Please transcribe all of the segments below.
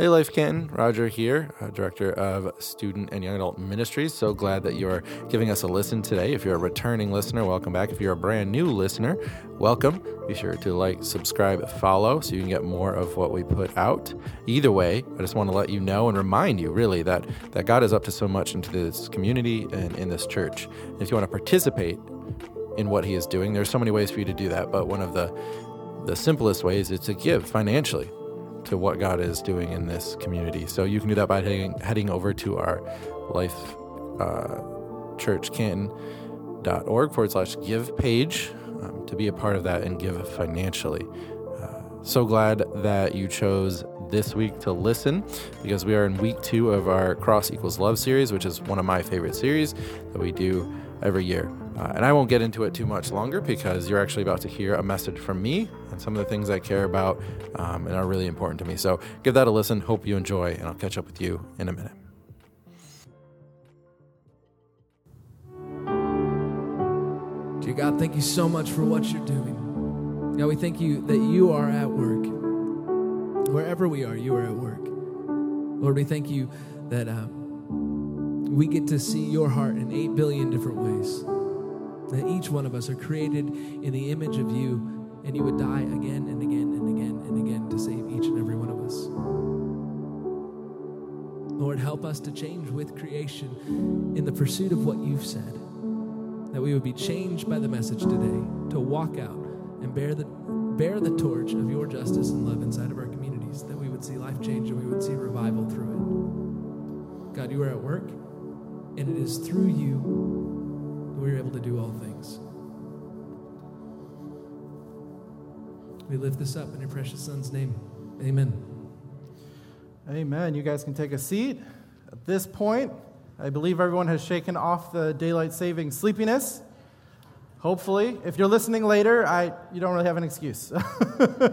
Hey, Life Canton, Roger here, uh, Director of Student and Young Adult Ministries. So glad that you are giving us a listen today. If you're a returning listener, welcome back. If you're a brand new listener, welcome. Be sure to like, subscribe, follow so you can get more of what we put out. Either way, I just want to let you know and remind you, really, that, that God is up to so much into this community and in this church. And if you want to participate in what He is doing, there's so many ways for you to do that, but one of the the simplest ways is to give financially to what God is doing in this community. So you can do that by heading, heading over to our Life uh, Church Canton.org forward slash give page um, to be a part of that and give financially. Uh, so glad that you chose this week to listen because we are in week two of our Cross Equals Love series, which is one of my favorite series that we do every year. Uh, and I won't get into it too much longer because you're actually about to hear a message from me and some of the things I care about um, and are really important to me. So give that a listen. Hope you enjoy, and I'll catch up with you in a minute. Dear God, thank you so much for what you're doing. God, we thank you that you are at work. Wherever we are, you are at work. Lord, we thank you that um, we get to see your heart in 8 billion different ways that each one of us are created in the image of you, and you would die again and again and again and again to save each and every one of us. Lord, help us to change with creation in the pursuit of what you've said. That we would be changed by the message today to walk out and bear the, bear the torch of your justice and love inside of our communities. That we would see life change and we would see revival through it. God, you are at work, and it is through you we're able to do all things. We lift this up in your precious Son's name. Amen. Amen. You guys can take a seat. At this point, I believe everyone has shaken off the daylight saving sleepiness. Hopefully, if you're listening later, I, you don't really have an excuse. uh,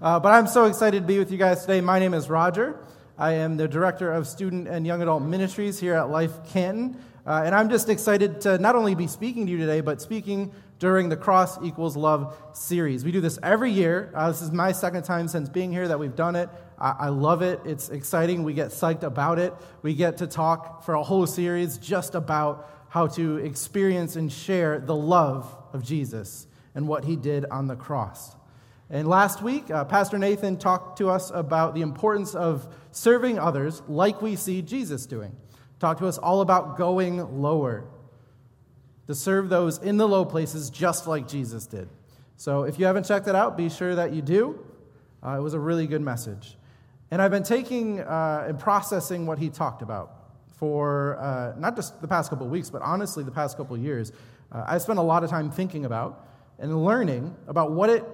but I'm so excited to be with you guys today. My name is Roger. I am the Director of Student and Young Adult Ministries here at Life Canton. Uh, and I'm just excited to not only be speaking to you today, but speaking during the Cross Equals Love series. We do this every year. Uh, this is my second time since being here that we've done it. I, love it. It's exciting. We get psyched about it. We get to talk for a whole series just about how to experience and share the love of Jesus and what he did on the cross. And last week, uh, Pastor Nathan talked to us about the importance of serving others like we see Jesus doing. Talk to us all about going lower, to serve those in the low places just like Jesus did. So if you haven't checked it out, be sure that you do. Uh, it was a really good message. And I've been taking uh, and processing what he talked about for uh, not just the past couple weeks, but honestly, the past couple years. Uh, I spent a lot of time thinking about and learning about what it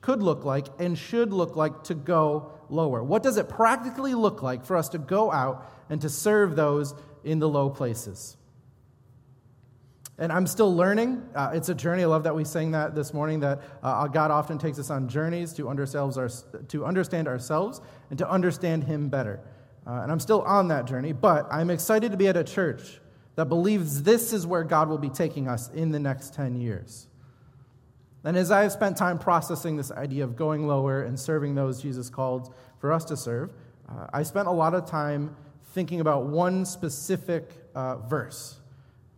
could look like and should look like to go lower. What does it practically look like for us to go out and to serve those in the low places. And I'm still learning. Uh, it's a journey. I love that we sang that this morning, that uh, God often takes us on journeys to, our, to understand ourselves and to understand Him better. Uh, and I'm still on that journey, but I'm excited to be at a church that believes this is where God will be taking us in the next 10 years. And as I have spent time processing this idea of going lower and serving those Jesus called for us to serve, uh, I spent a lot of time thinking about one specific uh, verse.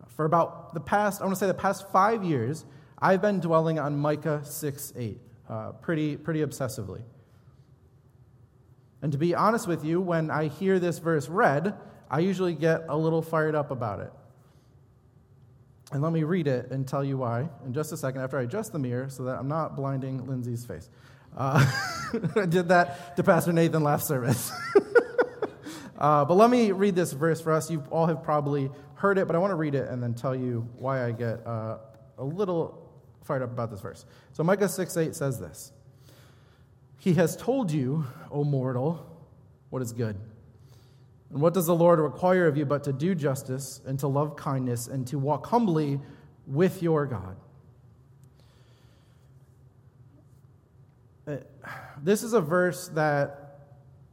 For about the past, I want to say the past five years, I've been dwelling on Micah 6 8 uh, pretty, pretty obsessively. And to be honest with you, when I hear this verse read, I usually get a little fired up about it. And let me read it and tell you why in just a second after I adjust the mirror so that I'm not blinding Lindsay's face. Uh, I did that to Pastor Nathan last service. Uh, but let me read this verse for us. You all have probably heard it, but I want to read it and then tell you why I get uh, a little fired up about this verse. So Micah 6 8 says this He has told you, O mortal, what is good. And what does the Lord require of you but to do justice and to love kindness and to walk humbly with your God? Uh, this is a verse that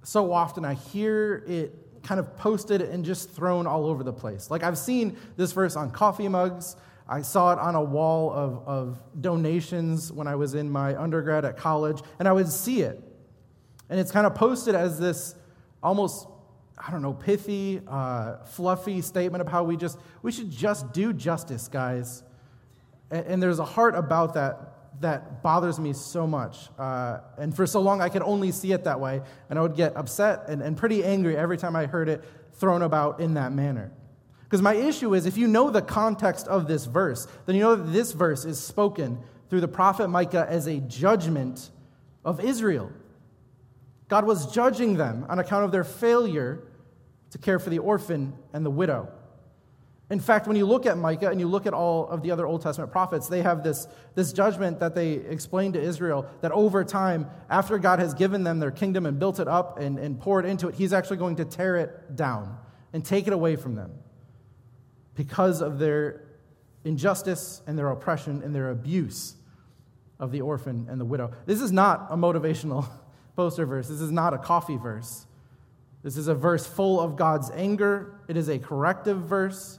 so often I hear it kind of posted and just thrown all over the place. Like I've seen this verse on coffee mugs. I saw it on a wall of, of donations when I was in my undergrad at college, and I would see it. And it's kind of posted as this almost, I don't know, pithy, uh, fluffy statement of how we just, we should just do justice, guys. And, and there's a heart about that that bothers me so much. Uh, and for so long, I could only see it that way. And I would get upset and, and pretty angry every time I heard it thrown about in that manner. Because my issue is if you know the context of this verse, then you know that this verse is spoken through the prophet Micah as a judgment of Israel. God was judging them on account of their failure to care for the orphan and the widow. In fact, when you look at Micah and you look at all of the other Old Testament prophets, they have this, this judgment that they explain to Israel that over time, after God has given them their kingdom and built it up and, and poured into it, He's actually going to tear it down and take it away from them because of their injustice and their oppression and their abuse of the orphan and the widow. This is not a motivational poster verse, this is not a coffee verse. This is a verse full of God's anger, it is a corrective verse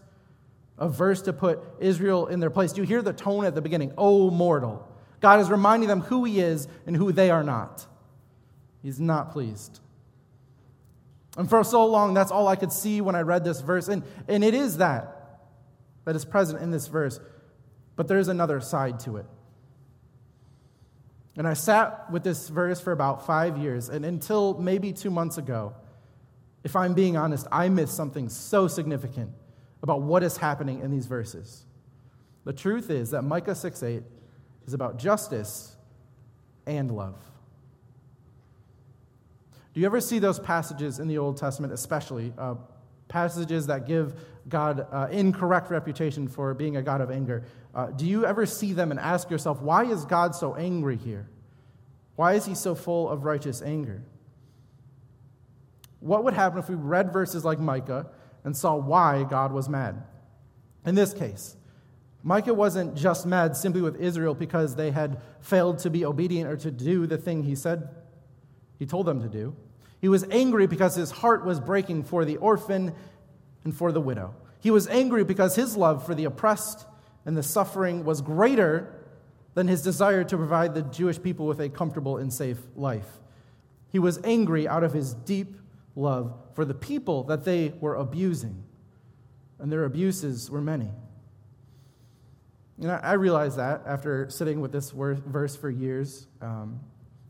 a verse to put Israel in their place. Do you hear the tone at the beginning? Oh, mortal. God is reminding them who He is and who they are not. He's not pleased. And for so long, that's all I could see when I read this verse. And, and it is that that is present in this verse. But there's another side to it. And I sat with this verse for about five years. And until maybe two months ago, if I'm being honest, I miss something so significant about what is happening in these verses. The truth is that Micah 6 8 is about justice and love. Do you ever see those passages in the Old Testament, especially uh, passages that give God uh, incorrect reputation for being a God of anger? Uh, do you ever see them and ask yourself, why is God so angry here? Why is he so full of righteous anger? What would happen if we read verses like Micah and saw why God was mad. In this case, Micah wasn't just mad simply with Israel because they had failed to be obedient or to do the thing he said he told them to do. He was angry because his heart was breaking for the orphan and for the widow. He was angry because his love for the oppressed and the suffering was greater than his desire to provide the Jewish people with a comfortable and safe life. He was angry out of his deep love for the people that they were abusing. And their abuses were many. And I, realized that after sitting with this verse for years. Um,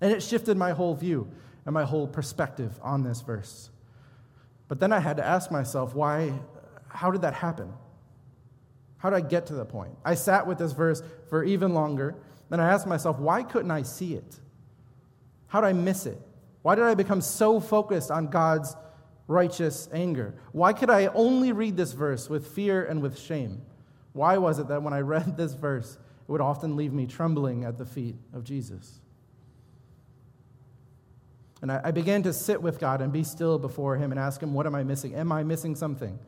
and it shifted my whole view and my whole perspective on this verse. But then I had to ask myself, why, how did that happen? How did I get to the point? I sat with this verse for even longer. Then I asked myself, why couldn't I see it? How did I miss it? Why did I become so focused on God's righteous anger? Why could I only read this verse with fear and with shame? Why was it that when I read this verse, it would often leave me trembling at the feet of Jesus? And I, began to sit with God and be still before Him and ask Him, What am I missing? Am I missing something?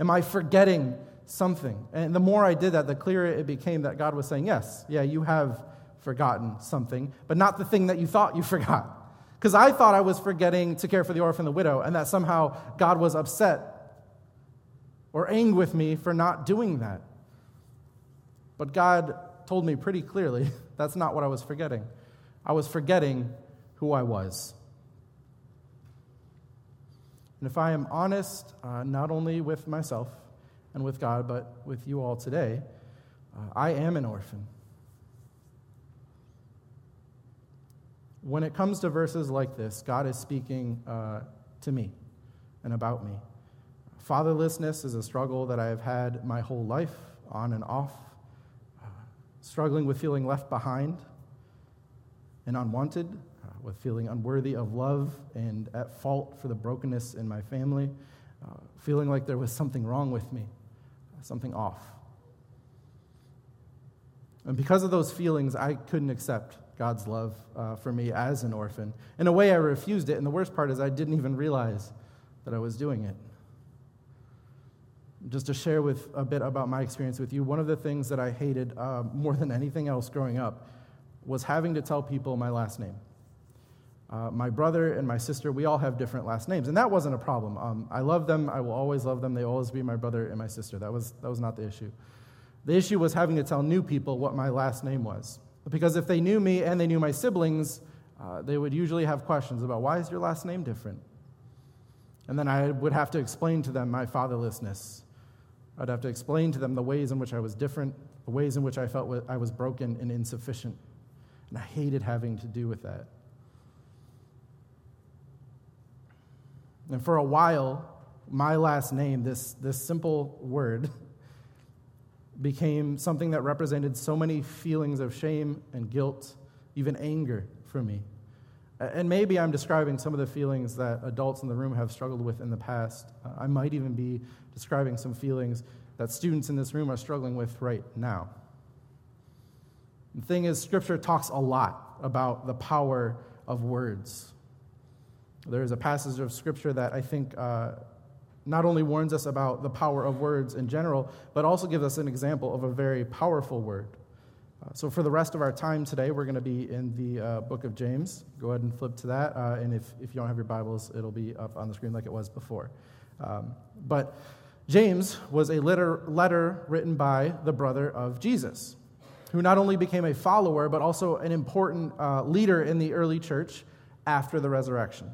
Am I forgetting something? And the more I did that, the clearer it became that God was saying, Yes, yeah, you have forgotten something, but not the thing that you thought you forgot. Because I thought I was forgetting to care for the orphan the widow, and that somehow God was upset or angry with me for not doing that. But God told me pretty clearly that's not what I was forgetting. I was forgetting who I was. And if I am honest, uh, not only with myself and with God, but with you all today, uh, I am an orphan. When it comes to verses like this, God is speaking uh, to me and about me. Fatherlessness is a struggle that I have had my whole life, on and off, uh, struggling with feeling left behind and unwanted, uh, with feeling unworthy of love and at fault for the brokenness in my family, uh, feeling like there was something wrong with me, something off. And because of those feelings, I couldn't accept God's love uh, for me as an orphan. In a way, I refused it, and the worst part is I didn't even realize that I was doing it. Just to share with a bit about my experience with you, one of the things that I hated uh, more than anything else growing up was having to tell people my last name. Uh, my brother and my sister, we all have different last names, and that wasn't a problem. Um, I love them. I will always love them. They will always be my brother and my sister. That was, that was not the issue. The issue was having to tell new people what my last name was. Because if they knew me and they knew my siblings, uh, they would usually have questions about why is your last name different? And then I would have to explain to them my fatherlessness. I'd have to explain to them the ways in which I was different, the ways in which I felt I was broken and insufficient. And I hated having to do with that. And for a while, my last name, this, this simple word, became something that represented so many feelings of shame and guilt, even anger for me. And maybe I'm describing some of the feelings that adults in the room have struggled with in the past. I might even be describing some feelings that students in this room are struggling with right now. The thing is, Scripture talks a lot about the power of words. There is a passage of Scripture that I think uh, not only warns us about the power of words in general, but also gives us an example of a very powerful word. Uh, so, for the rest of our time today, we're going to be in the uh, book of James. Go ahead and flip to that. Uh, and if, if you don't have your Bibles, it'll be up on the screen like it was before. Um, but James was a letter, letter written by the brother of Jesus, who not only became a follower, but also an important uh, leader in the early church after the resurrection.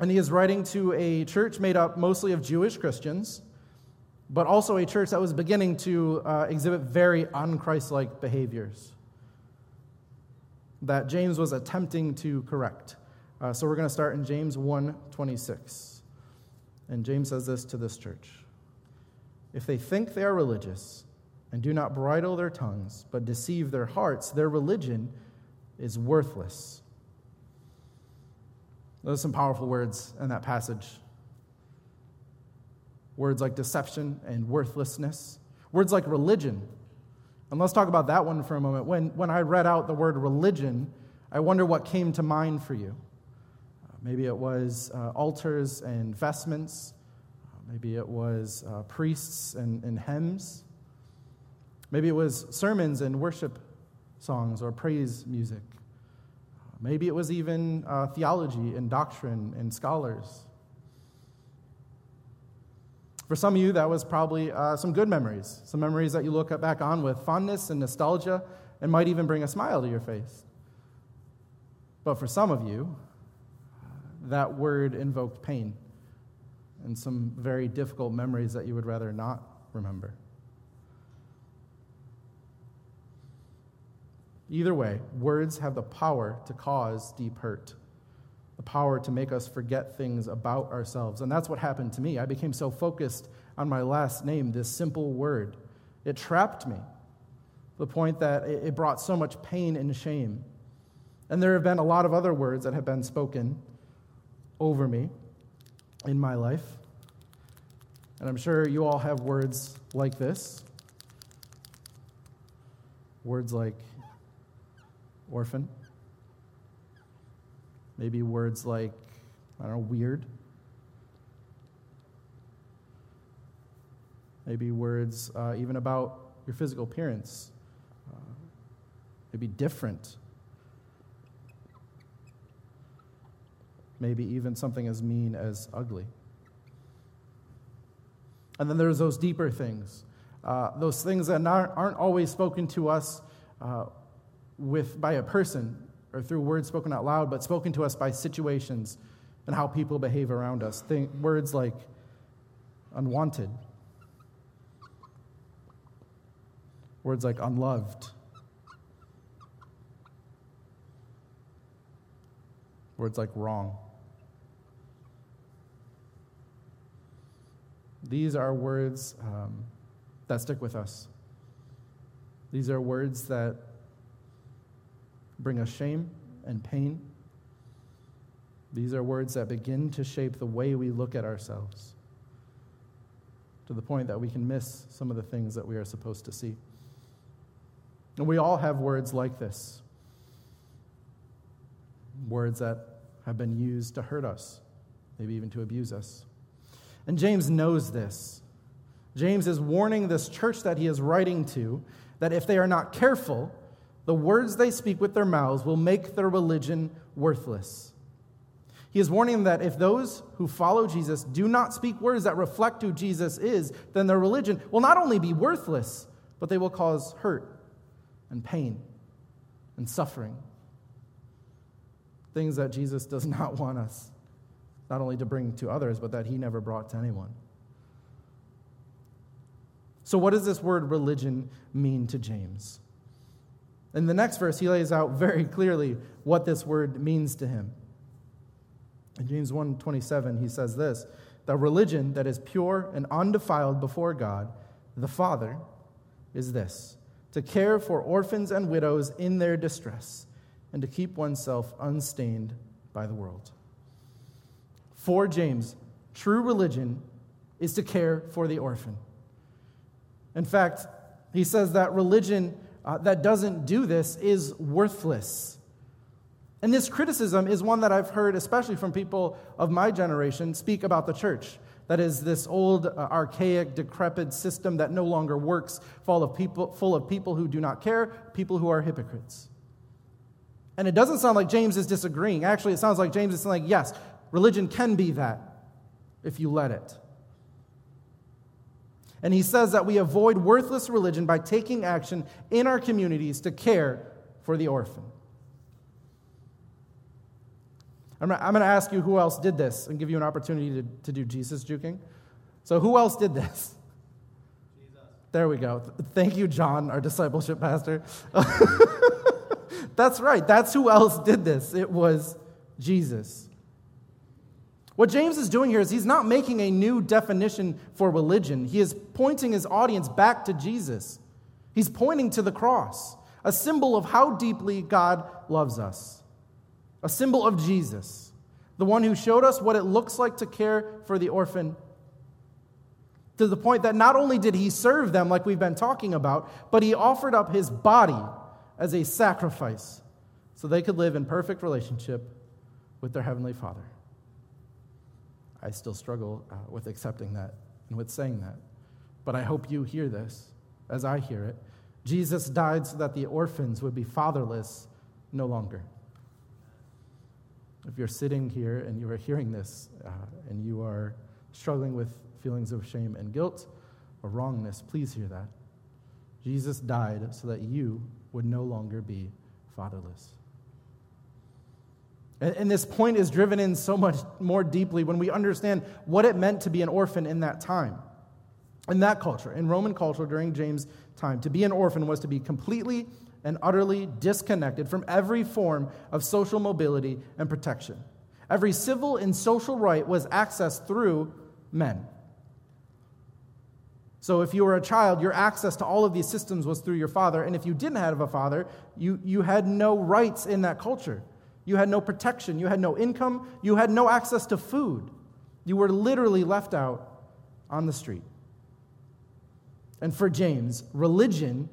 And he is writing to a church made up mostly of Jewish Christians but also a church that was beginning to uh, exhibit very unchristlike behaviors that James was attempting to correct. Uh, so we're going to start in James 1:26. And James says this to this church. If they think they are religious and do not bridle their tongues, but deceive their hearts, their religion is worthless. Those are some powerful words in that passage. Words like deception and worthlessness. Words like religion. And let's talk about that one for a moment. When, when I read out the word religion, I wonder what came to mind for you. Uh, maybe it was uh, altars and vestments. Uh, maybe it was uh, priests and, and hymns. Maybe it was sermons and worship songs or praise music. Maybe it was even uh, theology and doctrine and scholars. For some of you, that was probably uh, some good memories, some memories that you look back on with fondness and nostalgia and might even bring a smile to your face. But for some of you, that word invoked pain and some very difficult memories that you would rather not remember. Either way, words have the power to cause deep hurt the power to make us forget things about ourselves. And that's what happened to me. I became so focused on my last name, this simple word. It trapped me to the point that it brought so much pain and shame. And there have been a lot of other words that have been spoken over me in my life. And I'm sure you all have words like this words like orphan Maybe words like, I don't know, weird. Maybe words uh, even about your physical appearance. Uh, maybe different. Maybe even something as mean as ugly. And then there's those deeper things, uh, those things that aren't, aren't always spoken to us uh, with, by a person, or through words spoken out loud, but spoken to us by situations and how people behave around us. Think words like unwanted, words like unloved, words like wrong. These are words um, that stick with us. These are words that bring us shame and pain. These are words that begin to shape the way we look at ourselves to the point that we can miss some of the things that we are supposed to see. And we all have words like this words that have been used to hurt us, maybe even to abuse us. And James knows this. James is warning this church that he is writing to that if they are not careful, the words they speak with their mouths will make their religion worthless. He is warning them that if those who follow Jesus do not speak words that reflect who Jesus is, then their religion will not only be worthless, but they will cause hurt and pain and suffering. Things that Jesus does not want us not only to bring to others, but that he never brought to anyone. So, what does this word religion mean to James? In the next verse, he lays out very clearly what this word means to him. In James 1:27, he says this: "The religion that is pure and undefiled before God, the Father, is this: to care for orphans and widows in their distress, and to keep oneself unstained by the world." For James, true religion is to care for the orphan. In fact, he says that religion uh, that doesn't do this is worthless. And this criticism is one that I've heard, especially from people of my generation, speak about the church. That is, this old, uh, archaic, decrepit system that no longer works, full of, people, full of people who do not care, people who are hypocrites. And it doesn't sound like James is disagreeing. Actually, it sounds like James is saying, yes, religion can be that if you let it. And he says that we avoid worthless religion by taking action in our communities to care for the orphan. I'm going to ask you who else did this and give you an opportunity to, to do Jesus juking. So, who else did this? Jesus. There we go. Thank you, John, our discipleship pastor. That's right. That's who else did this. It was Jesus. What James is doing here is he's not making a new definition for religion. He is pointing his audience back to Jesus. He's pointing to the cross, a symbol of how deeply God loves us, a symbol of Jesus, the one who showed us what it looks like to care for the orphan. To the point that not only did he serve them, like we've been talking about, but he offered up his body as a sacrifice so they could live in perfect relationship with their Heavenly Father. I still struggle uh, with accepting that and with saying that. But I hope you hear this as I hear it. Jesus died so that the orphans would be fatherless no longer. If you're sitting here and you are hearing this uh, and you are struggling with feelings of shame and guilt or wrongness, please hear that. Jesus died so that you would no longer be fatherless. And this point is driven in so much more deeply when we understand what it meant to be an orphan in that time. In that culture, in Roman culture during James' time, to be an orphan was to be completely and utterly disconnected from every form of social mobility and protection. Every civil and social right was accessed through men. So, if you were a child, your access to all of these systems was through your father. And if you didn't have a father, you, you had no rights in that culture. You had no protection. You had no income. You had no access to food. You were literally left out on the street. And for James, religion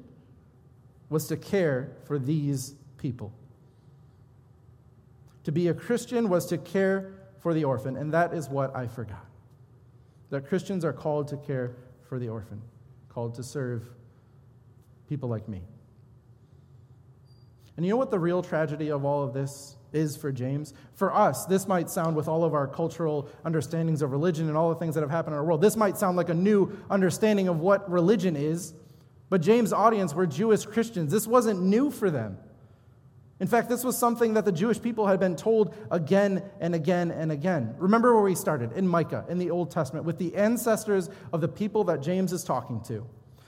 was to care for these people. To be a Christian was to care for the orphan, and that is what I forgot. That Christians are called to care for the orphan, called to serve people like me. And you know what the real tragedy of all of this is for James. For us, this might sound, with all of our cultural understandings of religion and all the things that have happened in our world, this might sound like a new understanding of what religion is. But James' audience were Jewish Christians. This wasn't new for them. In fact, this was something that the Jewish people had been told again and again and again. Remember where we started in Micah in the Old Testament with the ancestors of the people that James is talking to.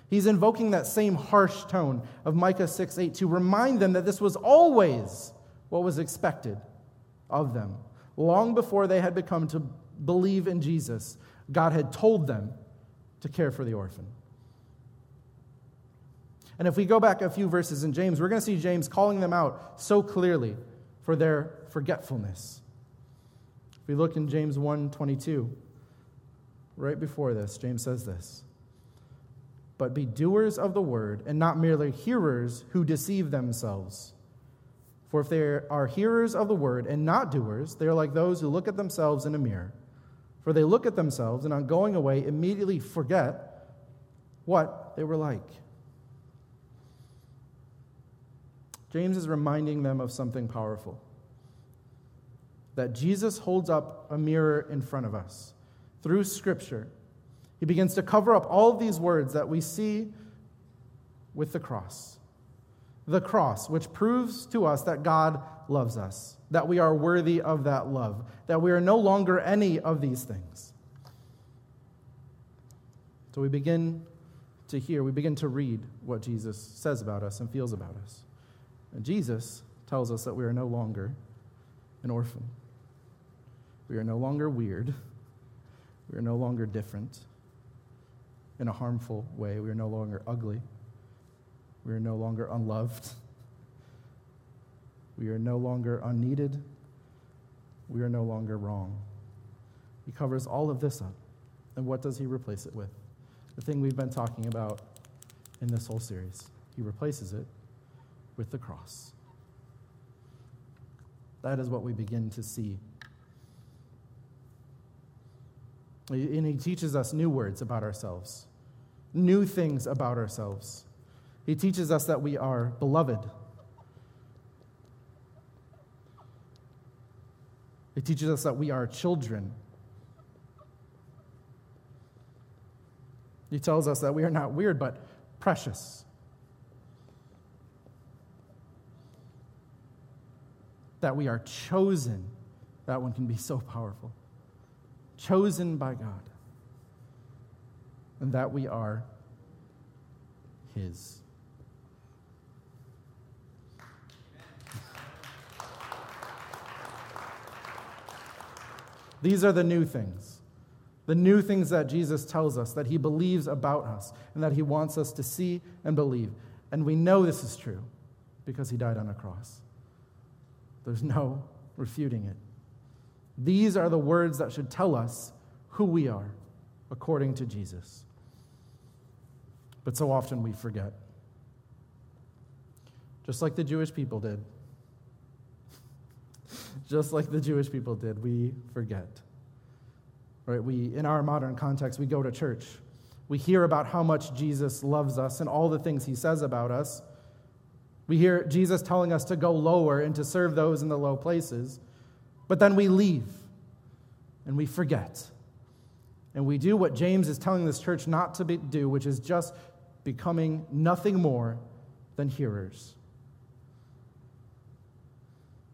He's invoking that same harsh tone of Micah 6 8 to remind them that this was always what was expected of them. Long before they had become to believe in Jesus, God had told them to care for the orphan. And if we go back a few verses in James, we're going to see James calling them out so clearly for their forgetfulness. If we look in James 1:22, right before this, James says this: "But be doers of the word and not merely hearers who deceive themselves." For if they are hearers of the word and not doers, they are like those who look at themselves in a mirror. For they look at themselves and on going away immediately forget what they were like. James is reminding them of something powerful that Jesus holds up a mirror in front of us through Scripture. He begins to cover up all of these words that we see with the cross the cross, which proves to us that God loves us. that we are worthy of that love, that we are no longer any of these things. So we begin to hear, we begin to read what Jesus says about us and feels about us. And Jesus tells us that we are no longer an orphan. We are no longer weird. We are no longer different in a harmful way. We are no longer ugly. We are no longer unloved. We are no longer unneeded. We are no longer wrong. He covers all of this up. And what does he replace it with? The thing we've been talking about in this whole series. He replaces it with the cross. That is what we begin to see. And he teaches us new words about ourselves, new things about ourselves. He teaches us that we are beloved. He teaches us that we are children. He tells us that we are not weird, but precious. That we are chosen. That one can be so powerful. Chosen by God. And that we are His. These are the new things. The new things that Jesus tells us, that he believes about us, and that he wants us to see and believe. And we know this is true because he died on a cross. There's no refuting it. These are the words that should tell us who we are according to Jesus. But so often we forget. Just like the Jewish people did. Just like the Jewish people did, we forget. Right? We, in our modern context, we go to church. We hear about how much Jesus loves us and all the things he says about us. We hear Jesus telling us to go lower and to serve those in the low places. But then we leave and we forget. And we do what James is telling this church not to be, do, which is just becoming nothing more than hearers.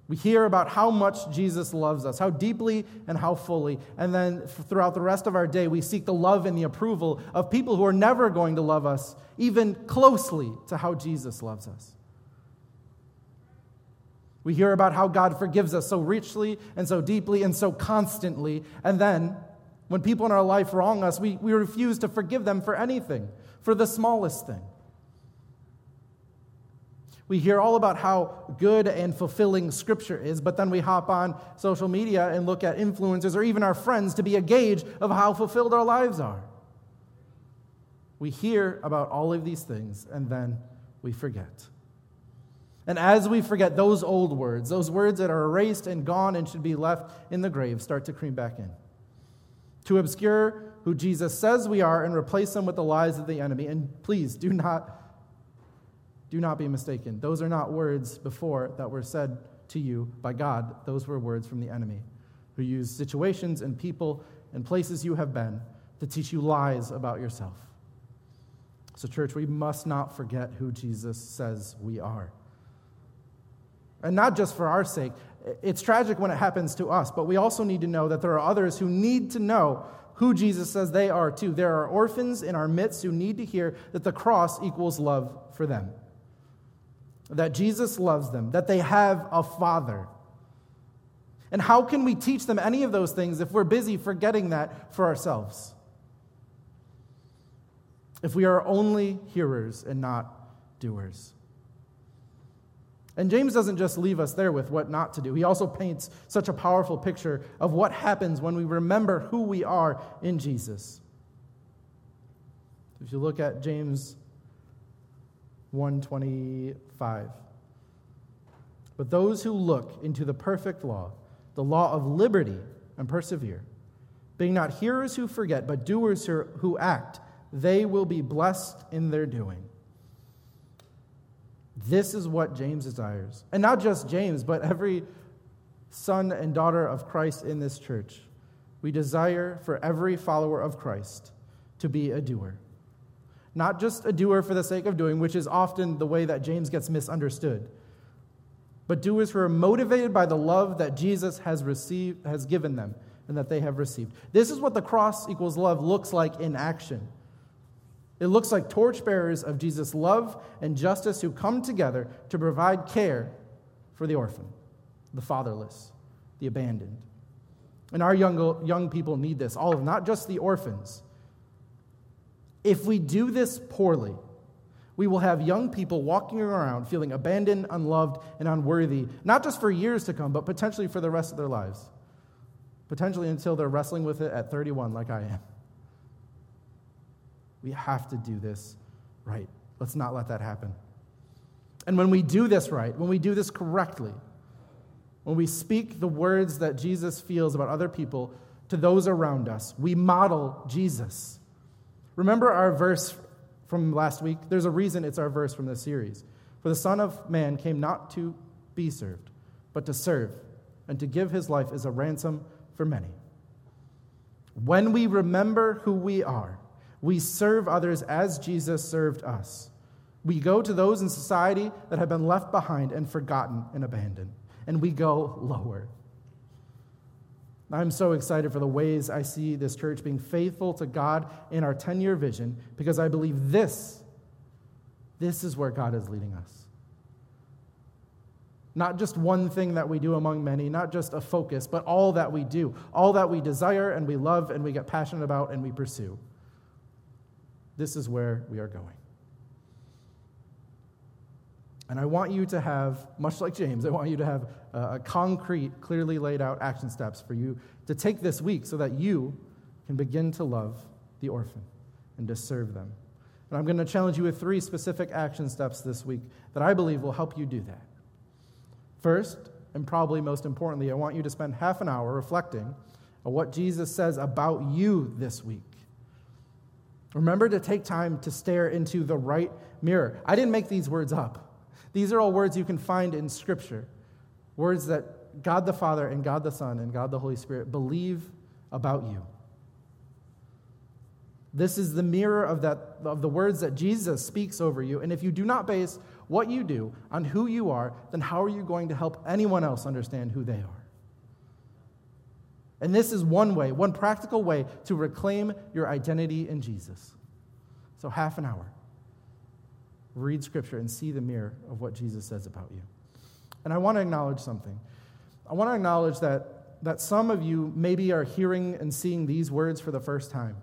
We hear about how much Jesus loves us, how deeply and how fully. And then throughout the rest of our day, we seek the love and the approval of people who are never going to love us even closely to how Jesus loves us. We hear about how God forgives us so richly and so deeply and so constantly. And then, when people in our life wrong us, we, we refuse to forgive them for anything, for the smallest thing. We hear all about how good and fulfilling Scripture is, but then we hop on social media and look at influencers or even our friends to be a gauge of how fulfilled our lives are. We hear about all of these things and then we forget. And as we forget, those old words, those words that are erased and gone and should be left in the grave, start to creep back in. To obscure who Jesus says we are and replace them with the lies of the enemy. And please do not do not be mistaken. Those are not words before that were said to you by God. Those were words from the enemy who used situations and people and places you have been to teach you lies about yourself. So, church, we must not forget who Jesus says we are. And not just for our sake. It's tragic when it happens to us, but we also need to know that there are others who need to know who Jesus says they are too. There are orphans in our midst who need to hear that the cross equals love for them that Jesus loves them, that they have a father. And how can we teach them any of those things if we're busy forgetting that for ourselves? If we are only hearers and not doers. And James doesn't just leave us there with what not to do. He also paints such a powerful picture of what happens when we remember who we are in Jesus. If you look at James 125. But those who look into the perfect law, the law of liberty, and persevere, being not hearers who forget, but doers who act, they will be blessed in their doing. This is what James desires. And not just James, but every son and daughter of Christ in this church. We desire for every follower of Christ to be a doer not just a doer for the sake of doing, which is often the way that James gets misunderstood, but doers who are motivated by the love that Jesus has received has given them and that they have received. This is what the cross equals love looks like in action. It looks like torchbearers of Jesus' love and justice who come together to provide care for the orphan, the fatherless, the abandoned. And our young, young people need this, all of not just the orphans. If we do this poorly, we will have young people walking around feeling abandoned, unloved, and unworthy, not just for years to come, but potentially for the rest of their lives. Potentially until they're wrestling with it at 31, like I am. We have to do this right. Let's not let that happen. And when we do this right, when we do this correctly, when we speak the words that Jesus feels about other people to those around us, we model Jesus. Remember our verse from last week? There's a reason it's our verse from this series. For the Son of Man came not to be served, but to serve, and to give his life as a ransom for many. When we remember who we are, we serve others as Jesus served us. We go to those in society that have been left behind and forgotten and abandoned, and we go lower. I'm so excited for the ways I see this church being faithful to God in our 10 year vision because I believe this, this is where God is leading us. Not just one thing that we do among many, not just a focus, but all that we do, all that we desire and we love and we get passionate about and we pursue. This is where we are going. And I want you to have, much like James, I want you to have a, concrete, clearly laid out action steps for you to take this week so that you can begin to love the orphan and to serve them. And I'm going to challenge you with three specific action steps this week that I believe will help you do that. First, and probably most importantly, I want you to spend half an hour reflecting on what Jesus says about you this week. Remember to take time to stare into the right mirror. I didn't make these words up. These are all words you can find in Scripture. Words that God the Father and God the Son and God the Holy Spirit believe about you. This is the mirror of, that, of the words that Jesus speaks over you. And if you do not base what you do on who you are, then how are you going to help anyone else understand who they are? And this is one way, one practical way to reclaim your identity in Jesus. So, half an hour. Read scripture and see the mirror of what Jesus says about you. And I want to acknowledge something. I want to acknowledge that, that some of you maybe are hearing and seeing these words for the first time.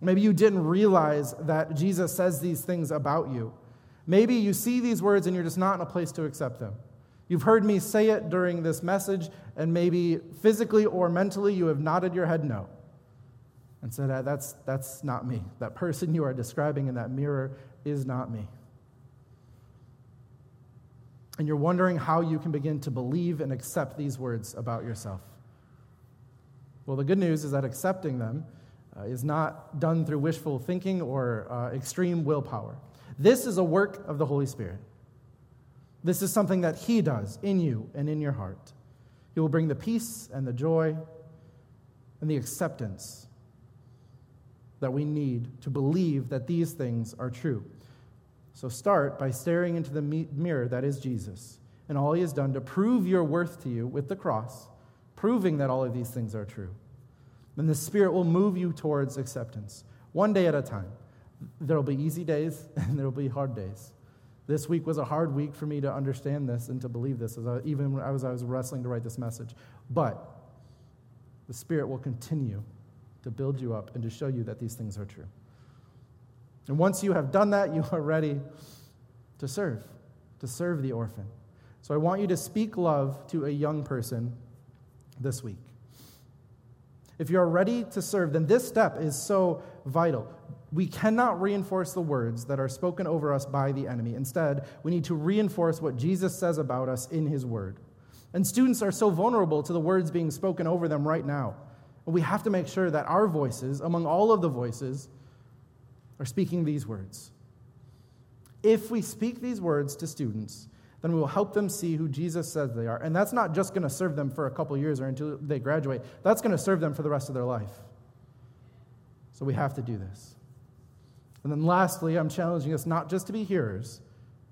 Maybe you didn't realize that Jesus says these things about you. Maybe you see these words and you're just not in a place to accept them. You've heard me say it during this message, and maybe physically or mentally you have nodded your head no and said, ah, that's, that's not me. That person you are describing in that mirror is not me. And you're wondering how you can begin to believe and accept these words about yourself. Well, the good news is that accepting them uh, is not done through wishful thinking or uh, extreme willpower. This is a work of the Holy Spirit. This is something that He does in you and in your heart. He will bring the peace and the joy and the acceptance that we need to believe that these things are true. So start by staring into the mirror that is Jesus and all He has done to prove your worth to you with the cross, proving that all of these things are true. Then the Spirit will move you towards acceptance, one day at a time. There will be easy days and there will be hard days. This week was a hard week for me to understand this and to believe this, as I, even as I was wrestling to write this message. But the Spirit will continue to build you up and to show you that these things are true. And once you have done that, you are ready to serve, to serve the orphan. So I want you to speak love to a young person this week. If you're ready to serve, then this step is so vital. We cannot reinforce the words that are spoken over us by the enemy. Instead, we need to reinforce what Jesus says about us in his word. And students are so vulnerable to the words being spoken over them right now. And we have to make sure that our voices, among all of the voices, are speaking these words. If we speak these words to students, then we will help them see who Jesus says they are. And that's not just going to serve them for a couple years or until they graduate, that's going to serve them for the rest of their life. So we have to do this. And then lastly, I'm challenging us not just to be hearers,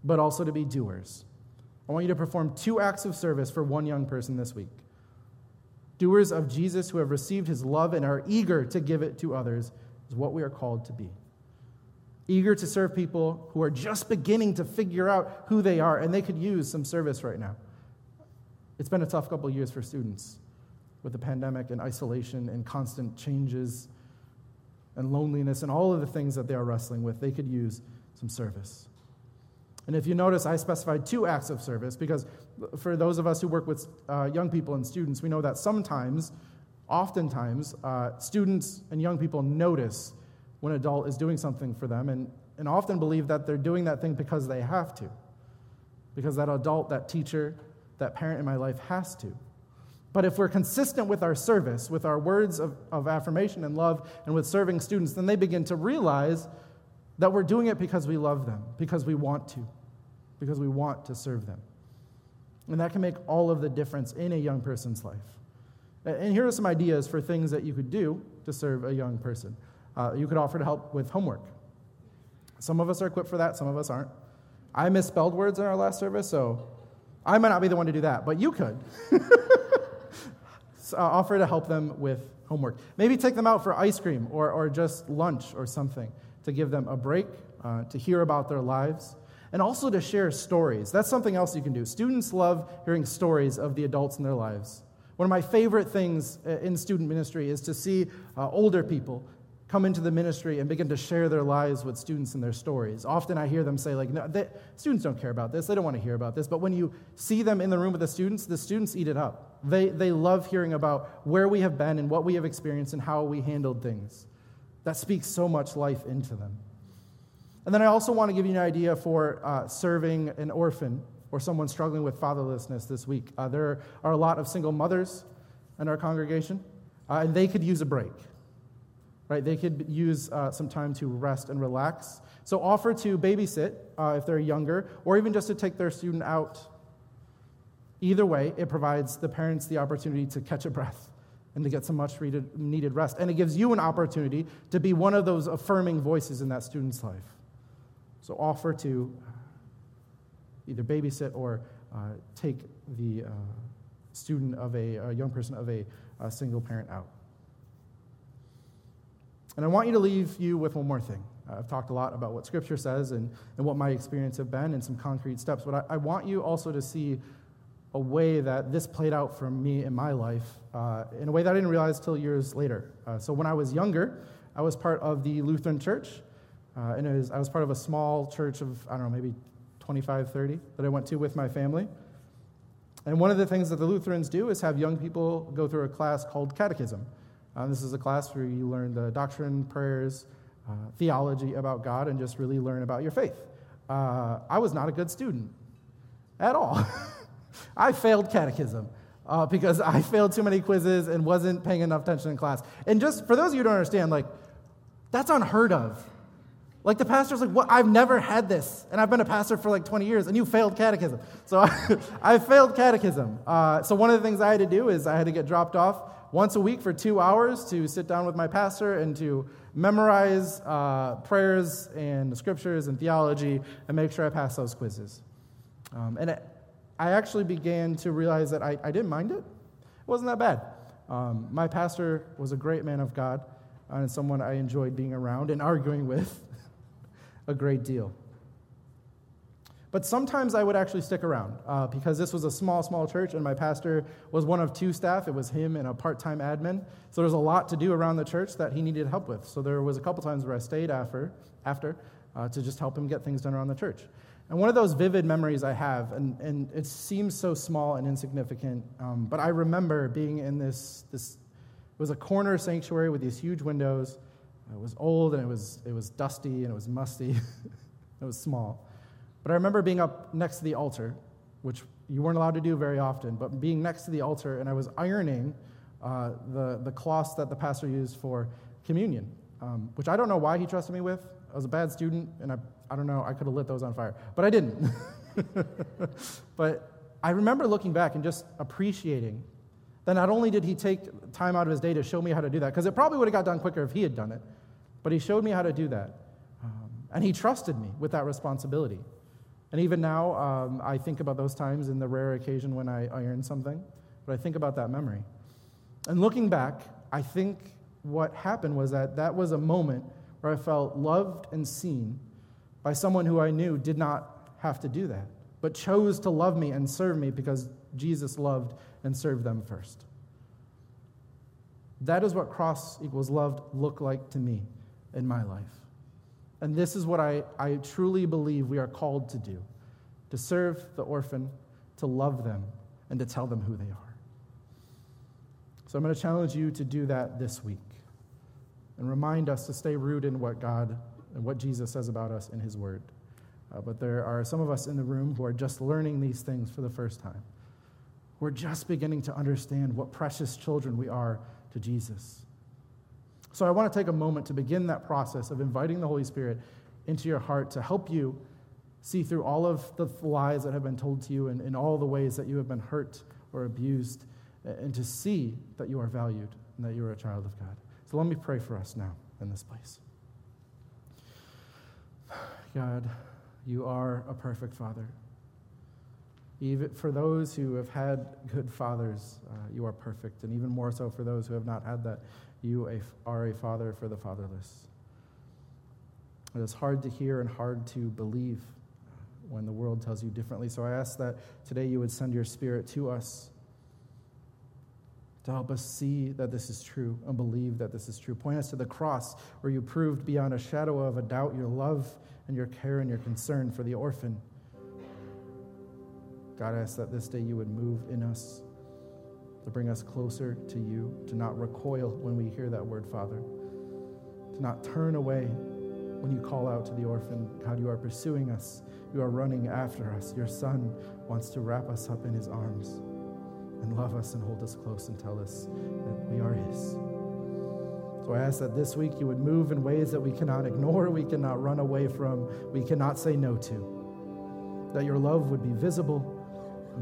but also to be doers. I want you to perform two acts of service for one young person this week. Doers of Jesus who have received his love and are eager to give it to others is what we are called to be. Eager to serve people who are just beginning to figure out who they are, and they could use some service right now. It's been a tough couple years for students with the pandemic and isolation and constant changes and loneliness and all of the things that they are wrestling with. They could use some service. And if you notice, I specified two acts of service because for those of us who work with uh, young people and students, we know that sometimes, oftentimes, uh, students and young people notice when an adult is doing something for them and, and often believe that they're doing that thing because they have to. Because that adult, that teacher, that parent in my life has to. But if we're consistent with our service, with our words of, of affirmation and love, and with serving students, then they begin to realize that we're doing it because we love them, because we want to, because we want to serve them. And that can make all of the difference in a young person's life. And here are some ideas for things that you could do to serve a young person. Uh, you could offer to help with homework. Some of us are equipped for that, some of us aren't. I misspelled words in our last service, so I might not be the one to do that, but you could. so, uh, offer to help them with homework. Maybe take them out for ice cream or, or just lunch or something to give them a break, uh, to hear about their lives, and also to share stories. That's something else you can do. Students love hearing stories of the adults in their lives. One of my favorite things uh, in student ministry is to see uh, older people come into the ministry and begin to share their lives with students and their stories. Often I hear them say, like, no, they, students don't care about this, they don't want to hear about this. But when you see them in the room with the students, the students eat it up. They, they love hearing about where we have been and what we have experienced and how we handled things. That speaks so much life into them. And then I also want to give you an idea for uh, serving an orphan or someone struggling with fatherlessness this week. Uh, there are a lot of single mothers in our congregation, uh, and they could use a break right? They could use uh, some time to rest and relax. So offer to babysit uh, if they're younger, or even just to take their student out. Either way, it provides the parents the opportunity to catch a breath and to get some much needed rest. And it gives you an opportunity to be one of those affirming voices in that student's life. So offer to either babysit or uh, take the uh, student of a, a, young person of a, a single parent out. And I want you to leave you with one more thing. I've talked a lot about what Scripture says and, and what my experience have been and some concrete steps, but I, I want you also to see a way that this played out for me in my life uh, in a way that I didn't realize till years later. Uh, so when I was younger, I was part of the Lutheran church, uh, and was, I was part of a small church of, I don't know, maybe 25, 30 that I went to with my family. And one of the things that the Lutherans do is have young people go through a class called catechism. Uh, this is a class where you learn the doctrine, prayers, uh, theology about God, and just really learn about your faith. Uh, I was not a good student at all. I failed catechism uh, because I failed too many quizzes and wasn't paying enough attention in class. And just for those of you who don't understand, like, that's unheard of. Like the pastor's like, what? I've never had this, and I've been a pastor for like 20 years, and you failed catechism. So I, I failed catechism. Uh, so one of the things I had to do is I had to get dropped off once a week for two hours to sit down with my pastor and to memorize uh, prayers and scriptures and theology and make sure I pass those quizzes. Um, and it, I actually began to realize that I, I, didn't mind it. It wasn't that bad. Um, my pastor was a great man of God and someone I enjoyed being around and arguing with a great deal. But sometimes I would actually stick around uh, because this was a small, small church, and my pastor was one of two staff. It was him and a part time admin. So there's a lot to do around the church that he needed help with. So there was a couple times where I stayed after, after uh, to just help him get things done around the church. And one of those vivid memories I have, and, and it seems so small and insignificant, um, but I remember being in this, this, it was a corner sanctuary with these huge windows. It was old and it was, it was dusty and it was musty. it was small. But I remember being up next to the altar, which you weren't allowed to do very often, but being next to the altar, and I was ironing uh, the, the cloths that the pastor used for communion, um, which I don't know why he trusted me with. I was a bad student, and I, I don't know, I could have lit those on fire, but I didn't. but I remember looking back and just appreciating that not only did he take time out of his day to show me how to do that, because it probably would have got done quicker if he had done it, but he showed me how to do that. Um, and he trusted me with that responsibility. And even now, um, I think about those times in the rare occasion when I iron something, but I think about that memory. And looking back, I think what happened was that that was a moment where I felt loved and seen by someone who I knew did not have to do that, but chose to love me and serve me because Jesus loved and served them first. That is what cross equals loved look like to me in my life. And this is what I, I truly believe we are called to do to serve the orphan, to love them, and to tell them who they are. So I'm going to challenge you to do that this week and remind us to stay rooted in what God and what Jesus says about us in His Word. Uh, but there are some of us in the room who are just learning these things for the first time. We're just beginning to understand what precious children we are to Jesus. So I want to take a moment to begin that process of inviting the Holy Spirit into your heart to help you see through all of the lies that have been told to you and in all the ways that you have been hurt or abused, and to see that you are valued and that you are a child of God. So let me pray for us now in this place. God, you are a perfect Father. Even for those who have had good fathers, uh, you are perfect. And even more so for those who have not had that, you are a father for the fatherless. It is hard to hear and hard to believe when the world tells you differently. So I ask that today you would send your spirit to us to help us see that this is true and believe that this is true. Point us to the cross where you proved beyond a shadow of a doubt your love and your care and your concern for the orphan. God, I ask that this day you would move in us to bring us closer to you, to not recoil when we hear that word, Father, to not turn away when you call out to the orphan. God, you are pursuing us, you are running after us. Your Son wants to wrap us up in his arms and love us and hold us close and tell us that we are his. So I ask that this week you would move in ways that we cannot ignore, we cannot run away from, we cannot say no to. That your love would be visible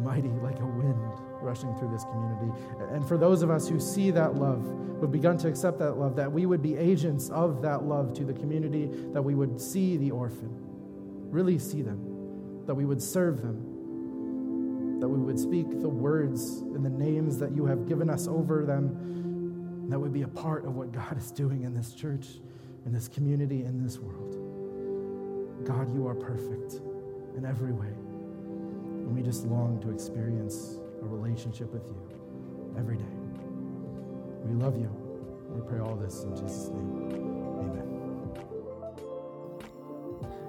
mighty like a wind rushing through this community. And for those of us who see that love, who've begun to accept that love, that we would be agents of that love to the community, that we would see the orphan, really see them, that we would serve them, that we would speak the words and the names that you have given us over them, that would be a part of what God is doing in this church, in this community, in this world. God, you are perfect in every way. And we just long to experience a relationship with you every day. We love you. We pray all this in Jesus' name. Amen.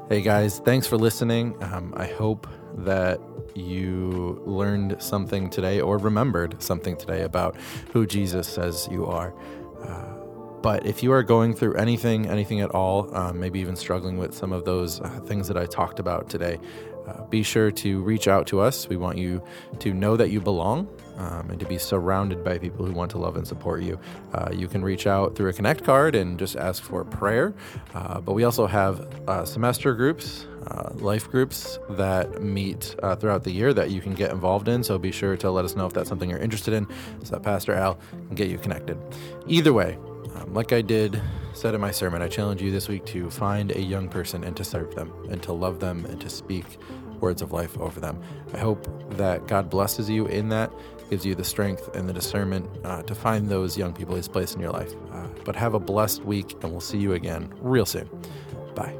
Hey guys, thanks for listening. Um, I hope that you learned something today or remembered something today about who Jesus says you are. Uh, but if you are going through anything, anything at all, um, maybe even struggling with some of those uh, things that I talked about today, uh, be sure to reach out to us. We want you to know that you belong um, and to be surrounded by people who want to love and support you. Uh, you can reach out through a Connect card and just ask for prayer. Uh, but we also have uh, semester groups, uh, life groups that meet uh, throughout the year that you can get involved in. So be sure to let us know if that's something you're interested in so that Pastor Al can get you connected. Either way, um, like I did said in my sermon, I challenge you this week to find a young person and to serve them and to love them and to speak words of life over them. I hope that God blesses you in that, gives you the strength and the discernment uh, to find those young people He's placed in your life. Uh, but have a blessed week, and we'll see you again real soon. Bye.